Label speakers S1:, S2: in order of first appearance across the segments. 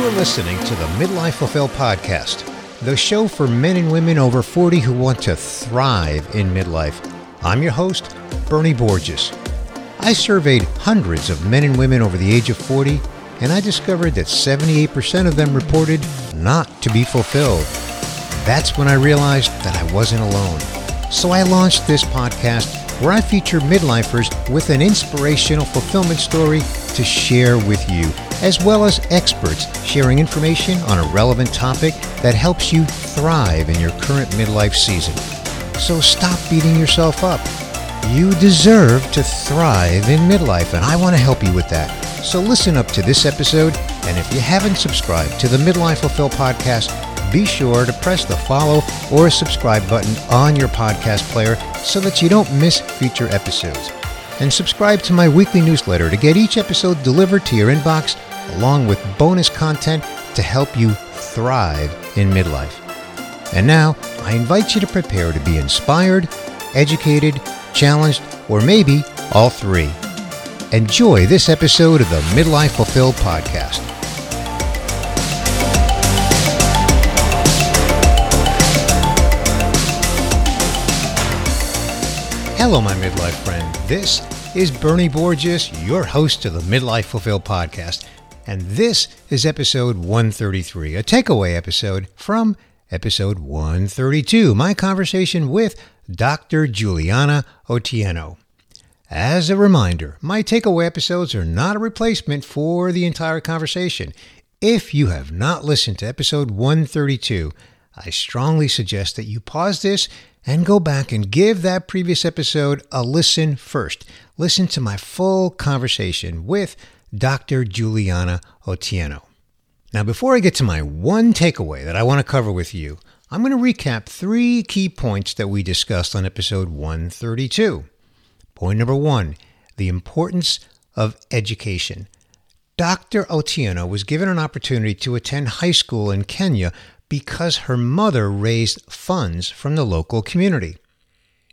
S1: You are listening to the Midlife Fulfilled podcast, the show for men and women over 40 who want to thrive in midlife. I'm your host, Bernie Borges. I surveyed hundreds of men and women over the age of 40, and I discovered that 78% of them reported not to be fulfilled. That's when I realized that I wasn't alone. So I launched this podcast where I feature midlifers with an inspirational fulfillment story to share with you, as well as experts sharing information on a relevant topic that helps you thrive in your current midlife season. So stop beating yourself up. You deserve to thrive in midlife, and I want to help you with that. So listen up to this episode, and if you haven't subscribed to the Midlife Fulfilled podcast, be sure to press the follow or subscribe button on your podcast player so that you don't miss future episodes. And subscribe to my weekly newsletter to get each episode delivered to your inbox along with bonus content to help you thrive in midlife. And now, I invite you to prepare to be inspired, educated, challenged, or maybe all three. Enjoy this episode of the Midlife Fulfilled podcast. Hello, my midlife friend. This is Bernie Borges, your host of the Midlife Fulfilled podcast. And this is episode 133, a takeaway episode from episode 132, my conversation with Dr. Juliana Otieno. As a reminder, my takeaway episodes are not a replacement for the entire conversation. If you have not listened to episode 132, I strongly suggest that you pause this and go back and give that previous episode a listen first. Listen to my full conversation with Dr. Juliana Otieno. Now, before I get to my one takeaway that I want to cover with you, I'm going to recap three key points that we discussed on episode 132. Point number one the importance of education. Dr. Otieno was given an opportunity to attend high school in Kenya because her mother raised funds from the local community.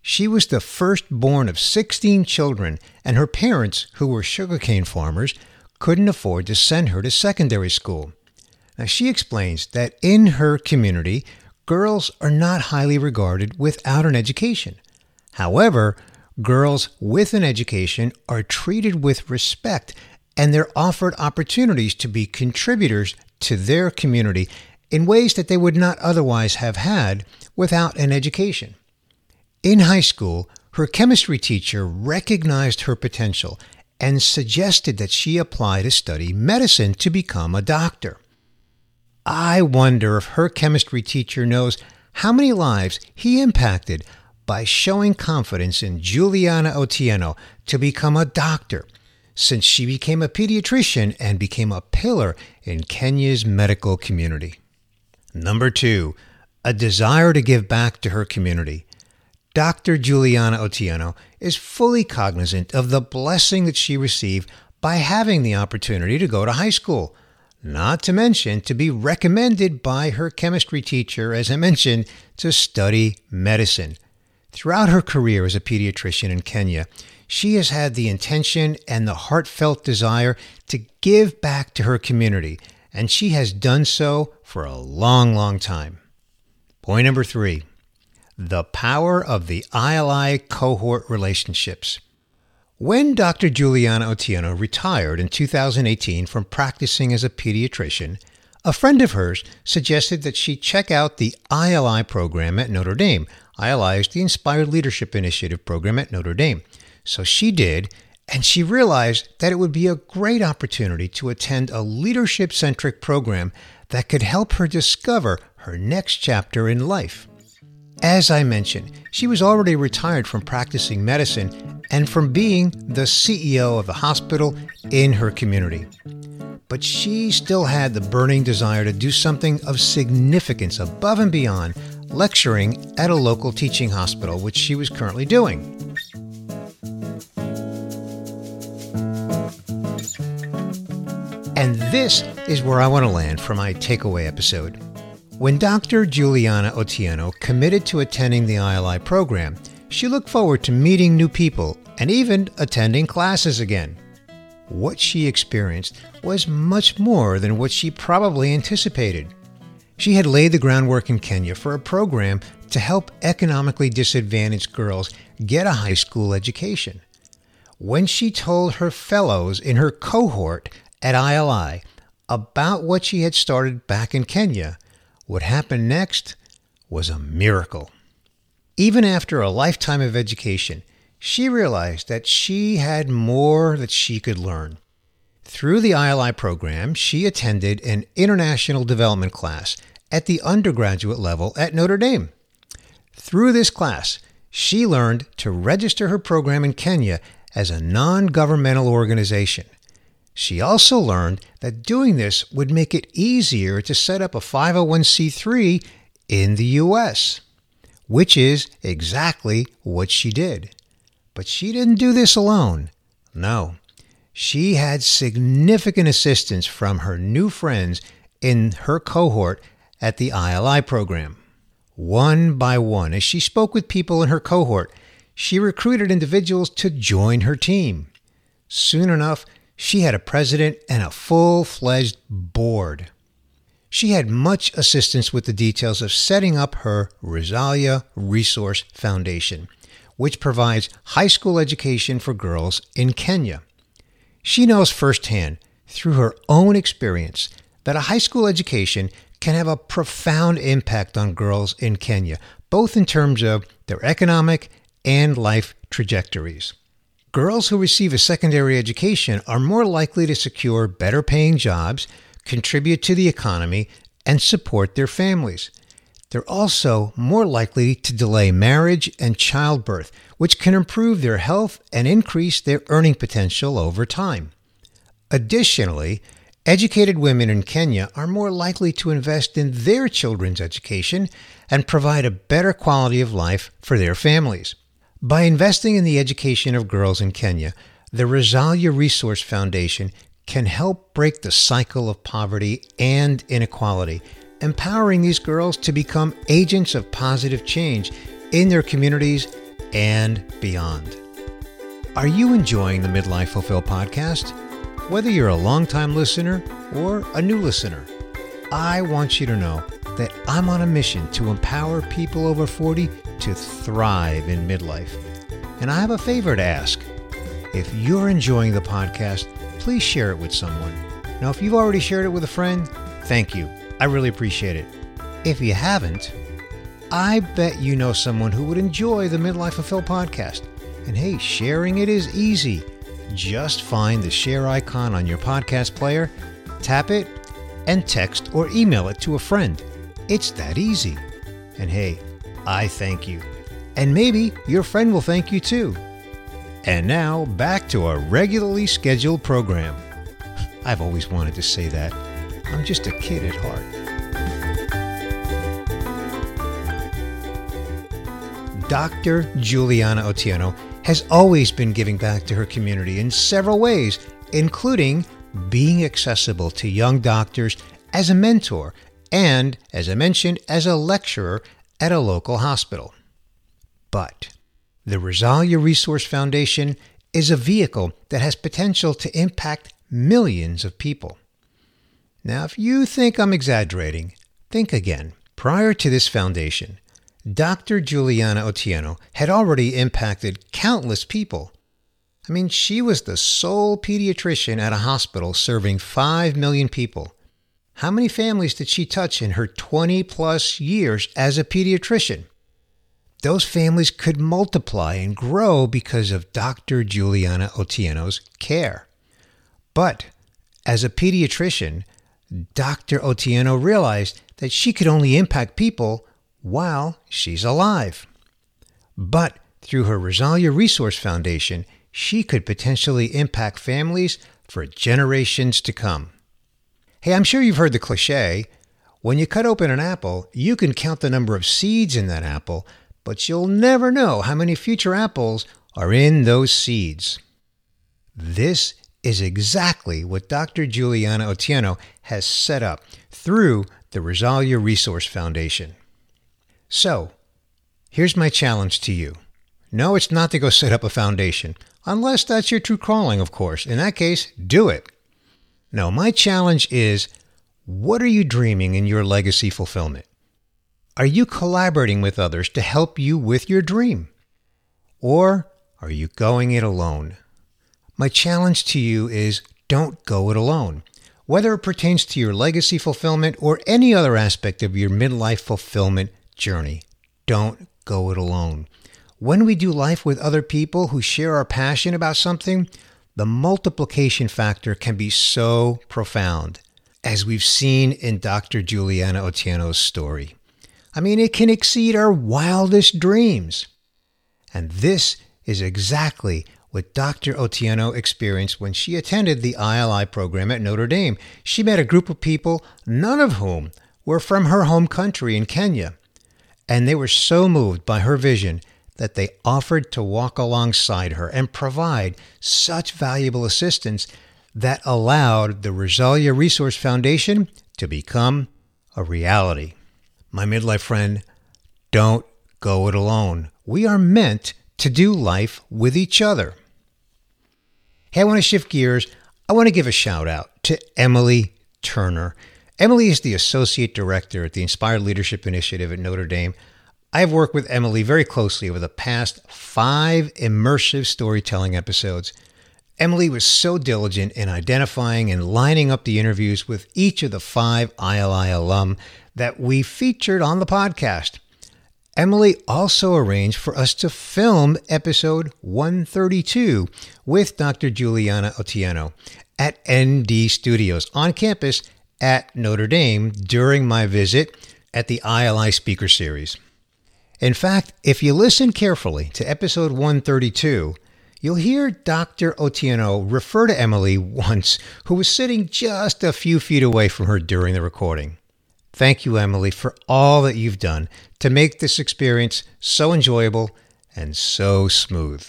S1: She was the firstborn of 16 children, and her parents, who were sugarcane farmers, couldn't afford to send her to secondary school. Now, she explains that in her community, girls are not highly regarded without an education. However, girls with an education are treated with respect and they're offered opportunities to be contributors to their community in ways that they would not otherwise have had without an education. In high school, her chemistry teacher recognized her potential and suggested that she apply to study medicine to become a doctor. I wonder if her chemistry teacher knows how many lives he impacted by showing confidence in Juliana Otieno to become a doctor, since she became a pediatrician and became a pillar in Kenya's medical community. Number two, a desire to give back to her community. Dr. Juliana Otieno is fully cognizant of the blessing that she received by having the opportunity to go to high school, not to mention to be recommended by her chemistry teacher, as I mentioned, to study medicine. Throughout her career as a pediatrician in Kenya, she has had the intention and the heartfelt desire to give back to her community and she has done so for a long, long time. Point number three the power of the ILI cohort relationships. When Dr. Juliana Otieno retired in 2018 from practicing as a pediatrician, a friend of hers suggested that she check out the ILI program at Notre Dame. ILI is the Inspired Leadership Initiative program at Notre Dame. So she did, and she realized that it would be a great opportunity to attend a leadership centric program that could help her discover her next chapter in life. As I mentioned, she was already retired from practicing medicine and from being the CEO of the hospital in her community. But she still had the burning desire to do something of significance above and beyond lecturing at a local teaching hospital, which she was currently doing. And this is where I want to land for my takeaway episode. When Dr. Juliana Otieno committed to attending the ILI program, she looked forward to meeting new people and even attending classes again. what she experienced was much more than what she probably anticipated. She had laid the groundwork in Kenya for a program to help economically disadvantaged girls get a high school education. When she told her fellows in her cohort at ILI about what she had started back in Kenya, what happened next was a miracle. Even after a lifetime of education, she realized that she had more that she could learn. Through the ILI program, she attended an international development class at the undergraduate level at Notre Dame. Through this class, she learned to register her program in Kenya as a non governmental organization. She also learned that doing this would make it easier to set up a 501c3 in the U.S., which is exactly what she did. But she didn't do this alone. No, she had significant assistance from her new friends in her cohort at the ILI program. One by one, as she spoke with people in her cohort, she recruited individuals to join her team. Soon enough, she had a president and a full fledged board. She had much assistance with the details of setting up her Rusalia Resource Foundation, which provides high school education for girls in Kenya. She knows firsthand, through her own experience, that a high school education can have a profound impact on girls in Kenya, both in terms of their economic and life trajectories. Girls who receive a secondary education are more likely to secure better paying jobs, contribute to the economy, and support their families. They're also more likely to delay marriage and childbirth, which can improve their health and increase their earning potential over time. Additionally, Educated women in Kenya are more likely to invest in their children's education and provide a better quality of life for their families. By investing in the education of girls in Kenya, the Rusalia Resource Foundation can help break the cycle of poverty and inequality, empowering these girls to become agents of positive change in their communities and beyond. Are you enjoying the Midlife Fulfilled podcast? Whether you're a longtime listener or a new listener, I want you to know that I'm on a mission to empower people over 40 to thrive in midlife. And I have a favor to ask. If you're enjoying the podcast, please share it with someone. Now, if you've already shared it with a friend, thank you. I really appreciate it. If you haven't, I bet you know someone who would enjoy the Midlife Fulfilled podcast. And hey, sharing it is easy. Just find the share icon on your podcast player, tap it, and text or email it to a friend. It's that easy. And hey, I thank you. And maybe your friend will thank you too. And now back to our regularly scheduled program. I've always wanted to say that. I'm just a kid at heart. Dr. Juliana Otieno has always been giving back to her community in several ways, including being accessible to young doctors as a mentor and, as I mentioned, as a lecturer at a local hospital. But the Rusalia Resource Foundation is a vehicle that has potential to impact millions of people. Now, if you think I'm exaggerating, think again. Prior to this foundation, Dr. Juliana Otieno had already impacted countless people. I mean, she was the sole pediatrician at a hospital serving 5 million people. How many families did she touch in her 20 plus years as a pediatrician? Those families could multiply and grow because of Dr. Juliana Otieno's care. But as a pediatrician, Dr. Otieno realized that she could only impact people while she's alive. But through her Rusalia Resource Foundation, she could potentially impact families for generations to come. Hey, I'm sure you've heard the cliche when you cut open an apple, you can count the number of seeds in that apple, but you'll never know how many future apples are in those seeds. This is exactly what Dr. Juliana Otieno has set up through the Rusalia Resource Foundation. So, here's my challenge to you. No, it's not to go set up a foundation, Unless that's your true calling, of course. In that case, do it. No, my challenge is what are you dreaming in your legacy fulfillment? Are you collaborating with others to help you with your dream? Or are you going it alone? My challenge to you is don't go it alone. Whether it pertains to your legacy fulfillment or any other aspect of your midlife fulfillment journey, don't go it alone. When we do life with other people who share our passion about something, the multiplication factor can be so profound, as we've seen in Dr. Juliana Otieno's story. I mean, it can exceed our wildest dreams. And this is exactly what Dr. Otieno experienced when she attended the ILI program at Notre Dame. She met a group of people, none of whom were from her home country in Kenya. And they were so moved by her vision that they offered to walk alongside her and provide such valuable assistance that allowed the Rusalia Resource Foundation to become a reality. My midlife friend, don't go it alone. We are meant to do life with each other. Hey, I want to shift gears. I want to give a shout out to Emily Turner. Emily is the Associate Director at the Inspired Leadership Initiative at Notre Dame. I've worked with Emily very closely over the past five immersive storytelling episodes. Emily was so diligent in identifying and lining up the interviews with each of the five ILI alum that we featured on the podcast. Emily also arranged for us to film episode 132 with Dr. Juliana Otieno at ND Studios on campus at Notre Dame during my visit at the ILI Speaker Series. In fact, if you listen carefully to episode 132, you'll hear Dr. Otieno refer to Emily once, who was sitting just a few feet away from her during the recording. Thank you, Emily, for all that you've done to make this experience so enjoyable and so smooth.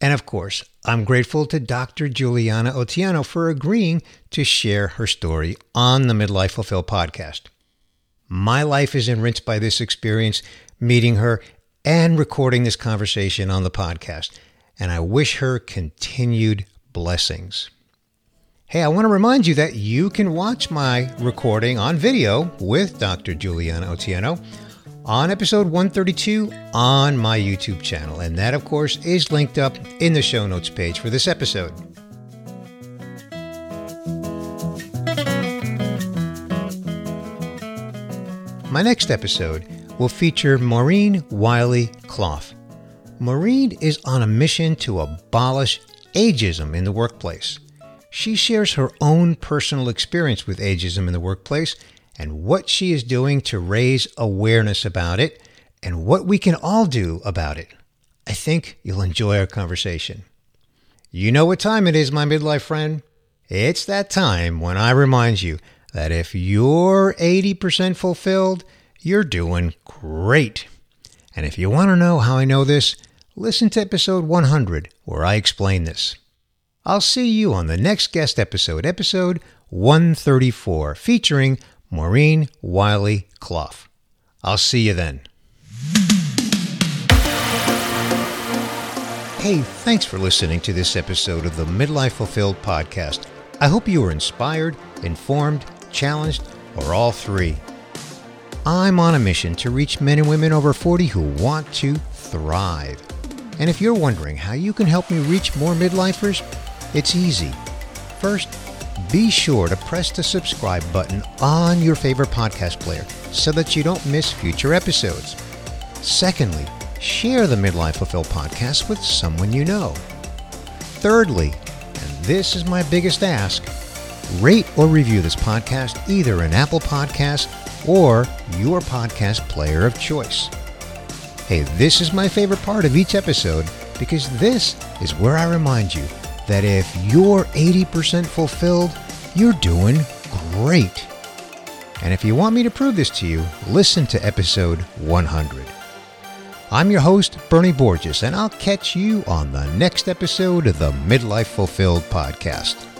S1: And of course, I'm grateful to Dr. Juliana Otieno for agreeing to share her story on the Midlife Fulfilled podcast. My life is enriched by this experience, meeting her and recording this conversation on the podcast, and I wish her continued blessings. Hey, I want to remind you that you can watch my recording on video with Dr. Juliana Otieno on episode 132 on my YouTube channel. And that, of course, is linked up in the show notes page for this episode. My next episode will feature Maureen Wiley Clough. Maureen is on a mission to abolish ageism in the workplace. She shares her own personal experience with ageism in the workplace and what she is doing to raise awareness about it and what we can all do about it. I think you'll enjoy our conversation. You know what time it is, my midlife friend. It's that time when I remind you that if you're 80% fulfilled, you're doing great. And if you want to know how I know this, listen to episode 100, where I explain this. I'll see you on the next guest episode, episode 134, featuring Maureen Wiley Clough. I'll see you then. Hey, thanks for listening to this episode of the Midlife Fulfilled podcast. I hope you were inspired, informed, challenged, or all three. I'm on a mission to reach men and women over 40 who want to thrive. And if you're wondering how you can help me reach more midlifers, it's easy. First, be sure to press the subscribe button on your favorite podcast player so that you don't miss future episodes. Secondly, share the Midlife Fulfilled podcast with someone you know. Thirdly, and this is my biggest ask, rate or review this podcast either in Apple Podcast or your podcast player of choice. Hey, this is my favorite part of each episode because this is where I remind you that if you're 80% fulfilled, you're doing great. And if you want me to prove this to you, listen to episode 100. I'm your host, Bernie Borges, and I'll catch you on the next episode of the Midlife Fulfilled podcast.